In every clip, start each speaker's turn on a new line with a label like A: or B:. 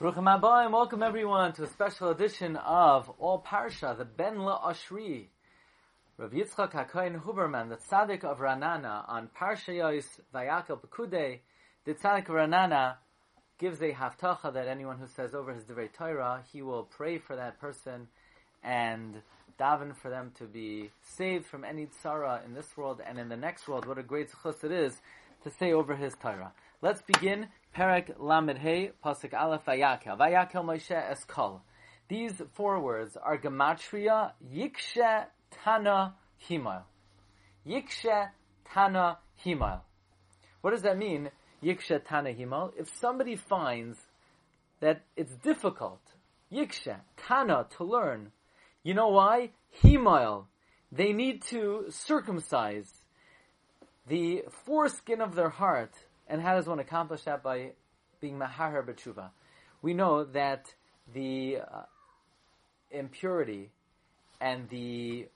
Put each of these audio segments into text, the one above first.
A: Ruchim Abayim, welcome everyone to a special edition of All Parsha, the Ben La Ashri. Rav Yitzchak HaKoyin Huberman, the tzaddik of Raanana, on Parsha Yos Vayakel Pekude, the tzaddik of Raanana gives a haftacha that anyone who says over his Divrei Torah, he will pray for that person and daven for them to be saved from any tzara in this world and in the next world. What a great zechus it is to say over his Torah. Let's begin. Perek Lamed Hey Pasuk Aleph Vayakel Vayakel Moshe Eskol. These four words are gematria Yikshe Tana Himal. Yikshe Tana Himal. What does that mean? Yikshe Tana Himal. If somebody finds that it's difficult, Yikshe Tana to learn, you know why? Himal. They need to circumcise the foreskin of their heart and how does one accomplish that? By being mahar b'tshuva. We know that the uh, impurity and the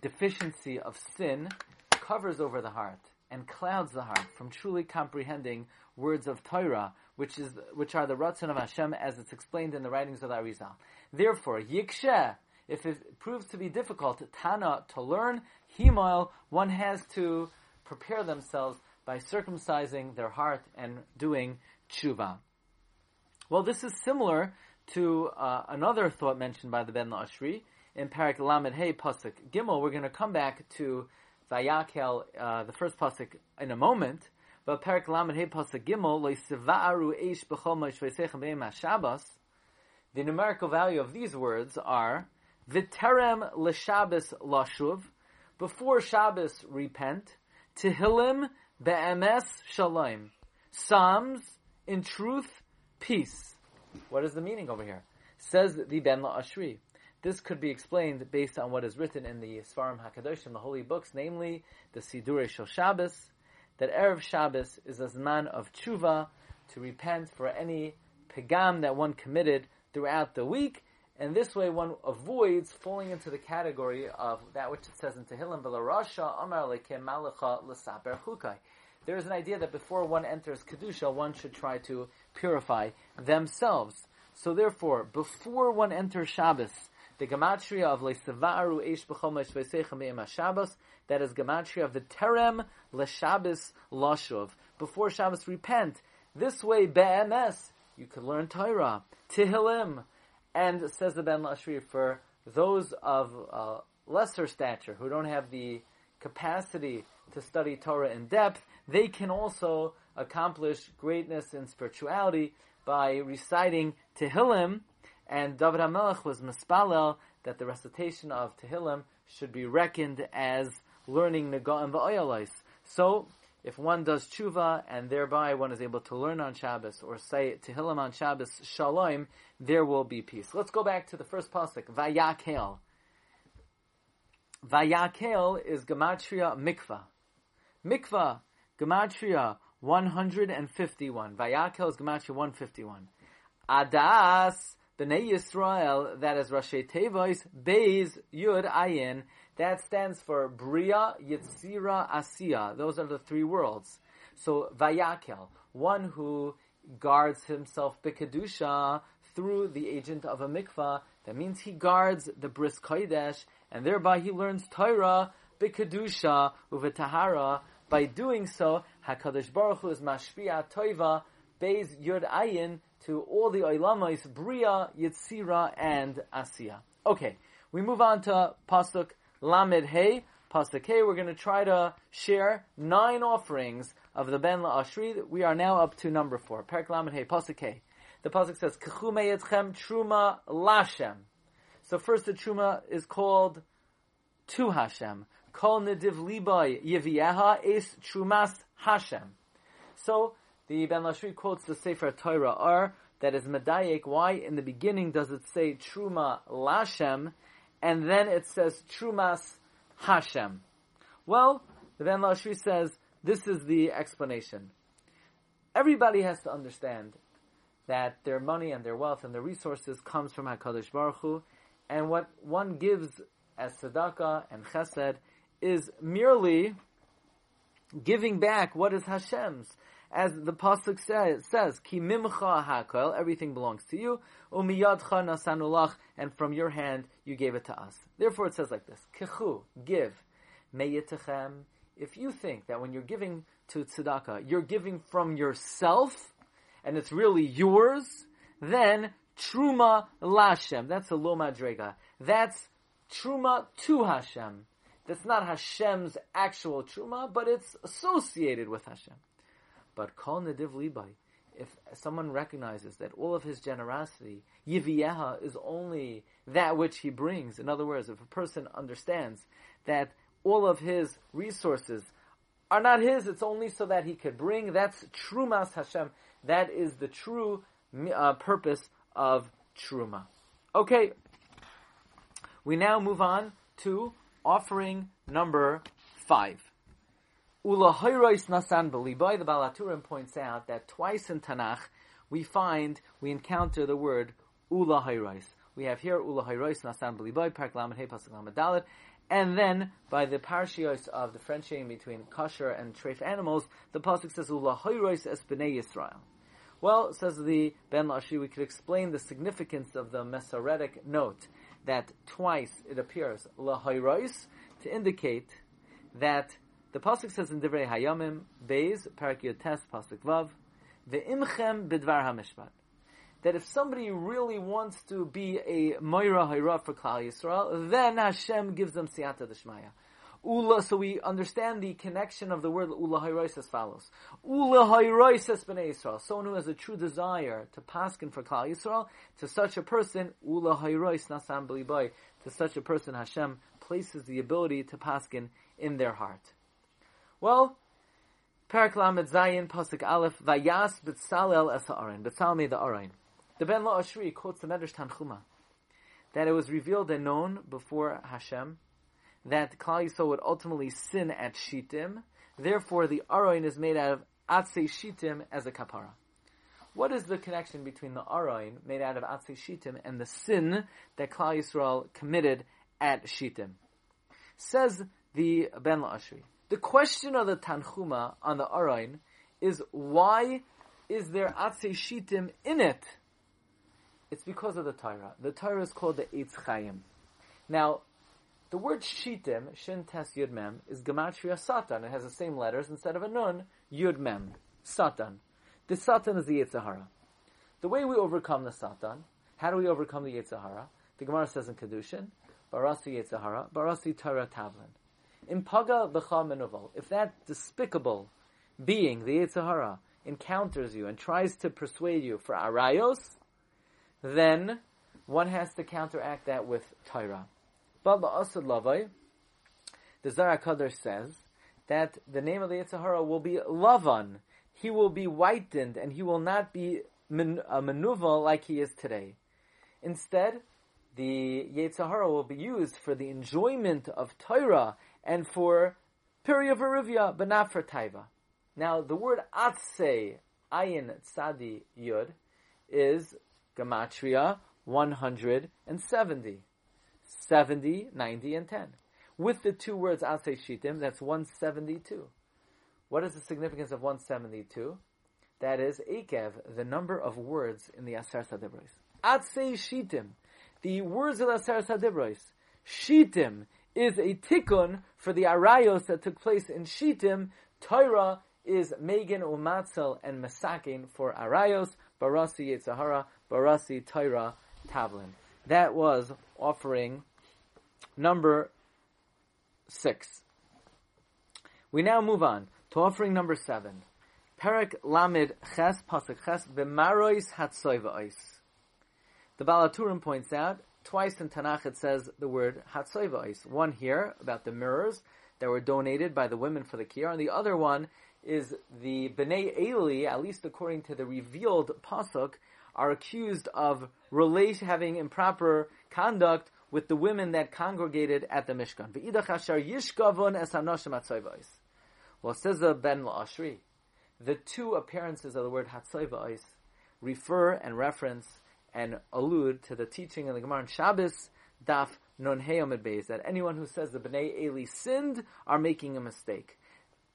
A: deficiency of sin covers over the heart and clouds the heart from truly comprehending words of Torah, which is which are the Ratzon of Hashem, as it's explained in the writings of the Arizal. Therefore, Yikshe, if it proves to be difficult, Tana to learn, Himal, one has to prepare themselves by circumcising their heart and doing tshuva. Well, this is similar to uh, another thought mentioned by the Ben Ashri in Parak Lamed Hey Pasuk Gimel. We're going to come back to Vayakel, uh, the first pasuk, in a moment. But Parak Lamed Hey Pasuk Gimel Loisiva'aru Eish B'chol Shabbos. The numerical value of these words are Viterem L'Shabbos Lashuv. Before Shabbos, repent. Tehillim Be'emes shalom. Psalms, in truth, peace. What is the meaning over here? Says the Ben Ashri. This could be explained based on what is written in the Svarim Hakadoshim, the holy books, namely the Sidurei Shel Shabbos, that Erev Shabbos is a man of tshuva, to repent for any pegam that one committed throughout the week, and this way one avoids falling into the category of that which it says in Tehillim, Rasha Amar Lekim Malacha L'Saper Chukai. There is an idea that before one enters Kedusha, one should try to purify themselves. So therefore, before one enters Shabbos, the gematria of Leisavaru Eish B'chomesh V'Seichem Shabbos, that is gematria of the Terem LeShabbos Lashuv. Before Shabbos, repent. This way, Be'emes, you could learn Torah, Tehillim, and says the Ben Lashri, for those of uh, lesser stature who don't have the capacity to study Torah in depth, they can also accomplish greatness in spirituality by reciting Tehillim. And David HaMelech was mispalel that the recitation of Tehillim should be reckoned as learning Nega'im V'oyalais. So, if one does tshuva and thereby one is able to learn on Shabbos or say Tehillim on Shabbos Shalom, there will be peace. Let's go back to the first pasuk, Vayakel. Vayakel is gematria mikvah. Mikvah, gematria 151. Vayakel is gematria 151. Adas, Bnei Yisrael, that is Rashi Tevois, Beis, Yud, Ayin, that stands for Bria, Yitzira, Asiya. Those are the three worlds. So Vayakel, one who guards himself Bikadusha through the agent of a mikvah, that means he guards the bris kodesh, and thereby he learns Torah Bikadusha uvetahara. By doing so, Hakadosh Baruch Hu is mashpia toiva beis yud ayin to all the oilamais bria, yitzira, and asiya. Okay, we move on to pasuk Lamed Hey, Pasuk Hey, we're going to try to share nine offerings of the Ben La'ashri. We are now up to number four. Perak Lamed Hey, Pasuk Hey. The Pasuk says, K'chume Yetchem Truma Lashem. So first the Truma is called to Hashem. Kol Nediv Libay Yevieha Es Trumas Hashem. So the Ben Lashri quotes the Sefer Torah R that is Medayek. Why in the beginning does it say Truma Lashem? And then it says Trumas Hashem. Well, the Ben Lashri says this is the explanation. Everybody has to understand that their money and their wealth and their resources comes from Hakadosh Baruch Hu, and what one gives as tzedakah and chesed is merely giving back what is Hashem's. As the pasuk says, "Ki mimcha hakol," everything belongs to you. Umiyadcha nasanulach, and from your hand you gave it to us. Therefore, it says like this: Kichu, give, meyitechem. If you think that when you're giving to tzedakah, you're giving from yourself, and it's really yours, then truma lashem. That's a lo madrega. That's truma to Hashem. That's not Hashem's actual truma, but it's associated with Hashem. But kol nediv libai, if someone recognizes that all of his generosity, yivieha, is only that which he brings. In other words, if a person understands that all of his resources are not his, it's only so that he could bring, that's trumas Hashem. That is the true uh, purpose of truma. Okay, we now move on to offering number five. Ulahirois nasan beliboy. The Baal HaTurim points out that twice in Tanakh we find we encounter the word ulahirois. We have here ulahirois nasan beliboy parak lamed hey pasuk dalet, and then by the parshios of differentiating between kosher and treif animals, the pasuk says ulahirois es bnei Yisrael. Well, says the Ben Lashi, we could explain the significance of the Masoretic note that twice it appears lahirois to indicate that the pasuk says in Divrei Hayamim, Beis, Parak Yotes, pasuk Vav, Ve'imchem bidvar hamishpat. That if somebody really wants to be a Moira Hayra for Klal Yisrael, then Hashem gives them siyata d'shmaya. Ula, so we understand the connection of the word Ula Hayrois as follows. Ula Hayrois es b'nei Yisrael. Someone who has a true desire to paskin for Klal Yisrael, to such a person, Ula Hayrois nasam b'libai, to such a person Hashem places the ability to paskin in their heart. Well, Parak Lamed Zayin, Pasuk Aleph, Vayas B'tzalel Es Ha'arin. B'tzal made the Arin. The Ben Lo Ashri quotes the Medrash Tanchuma, that it was revealed and known before Hashem, that Klal Yisrael would ultimately sin at Shittim, therefore the Aroin is made out of Atzei Shittim as a kapara. What is the connection between the Aroin made out of Atzei Shittim and the sin that Klal Yisrael committed at Shittim? Says the Ben La'ashri. The question of the Tanchuma on the Arain is why is there Atzei Shitim in it? It's because of the Torah. The Torah is called the Eitz Chaim. Now, the word Shitim, Shin Tes Yud Mem, is Gematria Satan. It has the same letters. Instead of a Nun, Yud Mem. Satan. The Satan is the Yitzhahara. The way we overcome the Satan, how do we overcome the Yitzhahara? The Gemara says in Kedushin, Barasi Yitzhahara, Barasi Torah Tavlin. Impaga b'cha If that despicable being, the Yitzhahara, encounters you and tries to persuade you for arayos, then one has to counteract that with Torah. But Asad Lavai, the Zara Kadosh says that the name of the Yitzhahara will be Lavan. He will be whitened and he will not be a manuva like he is today. Instead, the Yitzhahara will be used for the enjoyment of Torah and for Piriya Verivya, but not for Taiva. Now, the word Atse, Ayin Tzadi Yud, is Gematria 170. 70, 90, and 10. With the two words Atse Shitim, that's 172. What is the significance of 172? That is Akev, the number of words in the Aser Sadibros. Atse Shitim, the words of the Aser Sadibros. Shitim is a tikkun for the arayos that took place in Shitim. Torah is Megan Umatzel and Masakin for arayos. Barasi Yitzhahara, Barasi Torah Tavlin. That was offering number six. We now move on to offering number seven. Perak Lamid Ches Pasuk Ches B'marois Hatsoiva'is. The Baal HaTurim points out Twice in Tanakh it says the word Hatsoivais. One here about the mirrors that were donated by the women for the Kiyar, and the other one is the Bnei Eli, at least according to the revealed Pasuk, are accused of relation, having improper conduct with the women that congregated at the Mishkan. Well, says the Ben La'ashri, the two appearances of the word Hatsoivais refer and reference and allude to the teaching in the Gemara in Shabbos, Daf Non Beis, that anyone who says the Bnei Eli sinned are making a mistake.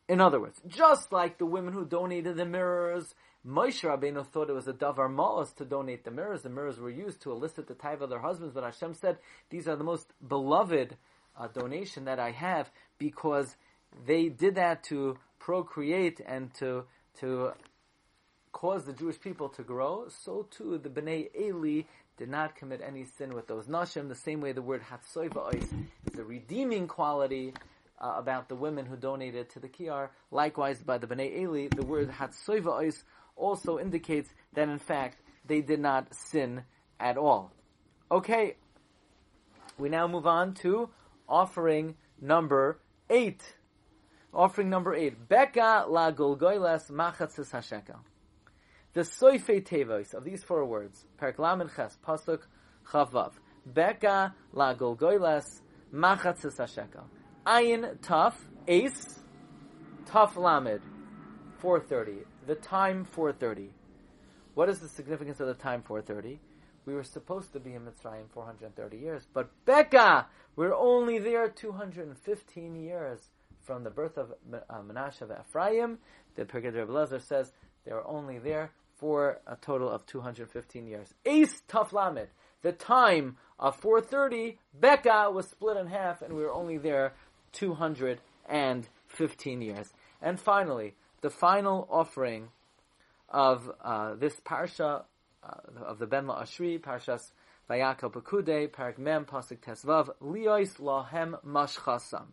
A: In other words, just like the women who donated the mirrors, Moshe Rabbeinu thought it was a davar malas to donate the mirrors. The mirrors were used to elicit the type of their husbands, but Hashem said, these are the most beloved uh, donation that I have because they did that to procreate and to, to cause the Jewish people to grow. So too, the Bnei Eli did not commit any sin with those nashim. The same way the word hatsoiva is the redeeming quality uh, about the women who donated to the Kiyar. Likewise, by the Bnei Eli, the word Hatsoiva also indicates that in fact they did not sin at all. Okay, we now move on to offering number eight. Offering number eight. Beka la golgoiles machatzis hasheka. The soife tevos of these four words, Perklam and Ches, Pasuk Chavav. Beka la golgoiles machatzis hasheka. Ayin Taf, Ace, Taf Lamed, 4.30. The time 4.30. What is the significance of the time 4.30? We were supposed to be in Mitzrayim 430 years, but Becca, we're only there 215 years from the birth of uh, Menashe of Ephraim. The Pirkei Rebbe Lezer says they were only there for a total of 215 years. Ace Taf Lamed, the time of 430, Becca was split in half, and we were only there 215 years. And finally, the final offering of uh, this parsha uh, of the Ben Ashri, Parshas Vayakal Pekude, Parak Mem, Pasuk Tesvav, Liois Lahem Mashchasam.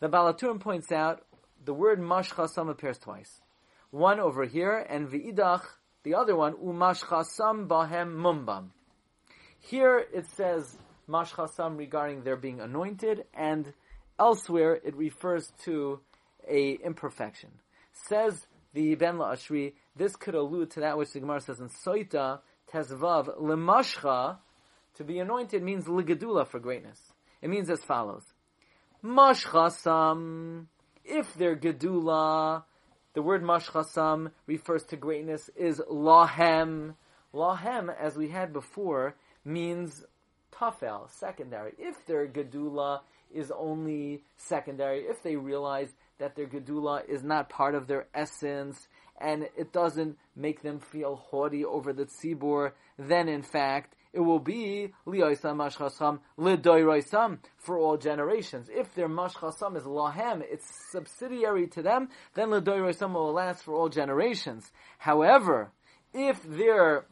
A: The Baal HaTurim points out the word Mashchasam appears twice. One over here, and V'idach, the other one, Umashchasam Bahem Mumbam. Here it says Mashchasam regarding their being anointed, and Elsewhere, it refers to a imperfection. Says the Ben Ashri, this could allude to that which the Gemara says in Soita Tezvav Lemashcha, to be anointed means ligadula for greatness. It means as follows: Mashchasam, if they're gedula, the word mashchasam refers to greatness, is lahem. Lahem, as we had before, means tafel, secondary. If they're gedula, is only secondary, if they realize that their gedula is not part of their essence, and it doesn't make them feel haughty over the tzibur, then in fact it will be liyoisam mashchasam lidoiraisam for all generations. If their mashchasam is lahem, it's subsidiary to them, then lidoiraisam will last for all generations. However, if their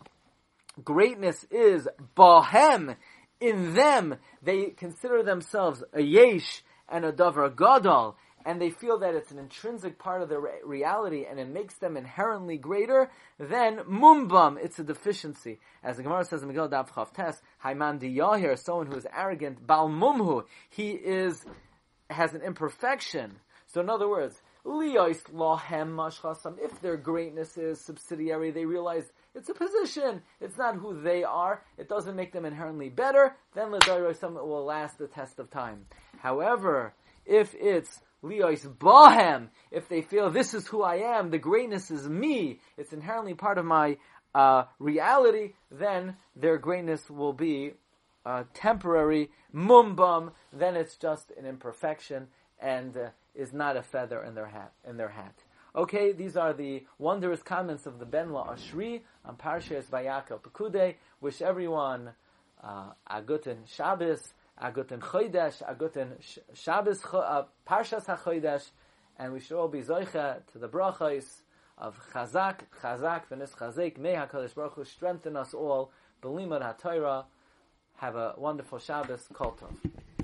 A: greatness is bahem, in them, they consider themselves a yesh and a davar gadol, and they feel that it's an intrinsic part of their re- reality and it makes them inherently greater, then mumbam, it's a deficiency. As the Gemara says in Megillah Dav Chavtes, Haiman Yahir, someone who is arrogant, bal mumhu, he is, has an imperfection. So in other words, liyos lahem mashchasam, if their greatness is subsidiary, they realize it's a position. It's not who they are. It doesn't make them inherently better. Then L'dayroisam will last the test of time. However, if it's Leois Bahem, if they feel this is who I am, the greatness is me, it's inherently part of my uh, reality, then their greatness will be uh, temporary, mumbum, then it's just an imperfection and uh, is not a feather in their hat. In their hat. Okay, these are the wondrous comments of the Ben La Ashri on Parshas Vayakal Pekude. Wish everyone uh, a guten Shabbos, a guten Chodesh, a guten Shabbos, uh, Parshas HaChodesh, and we should all be Zoicha to the brachos of Chazak, Chazak, V'nis Chazek, May HaKadosh Baruch Hu strengthen us all, Belimad HaTorah, have a wonderful Shabbos, Kol Tov.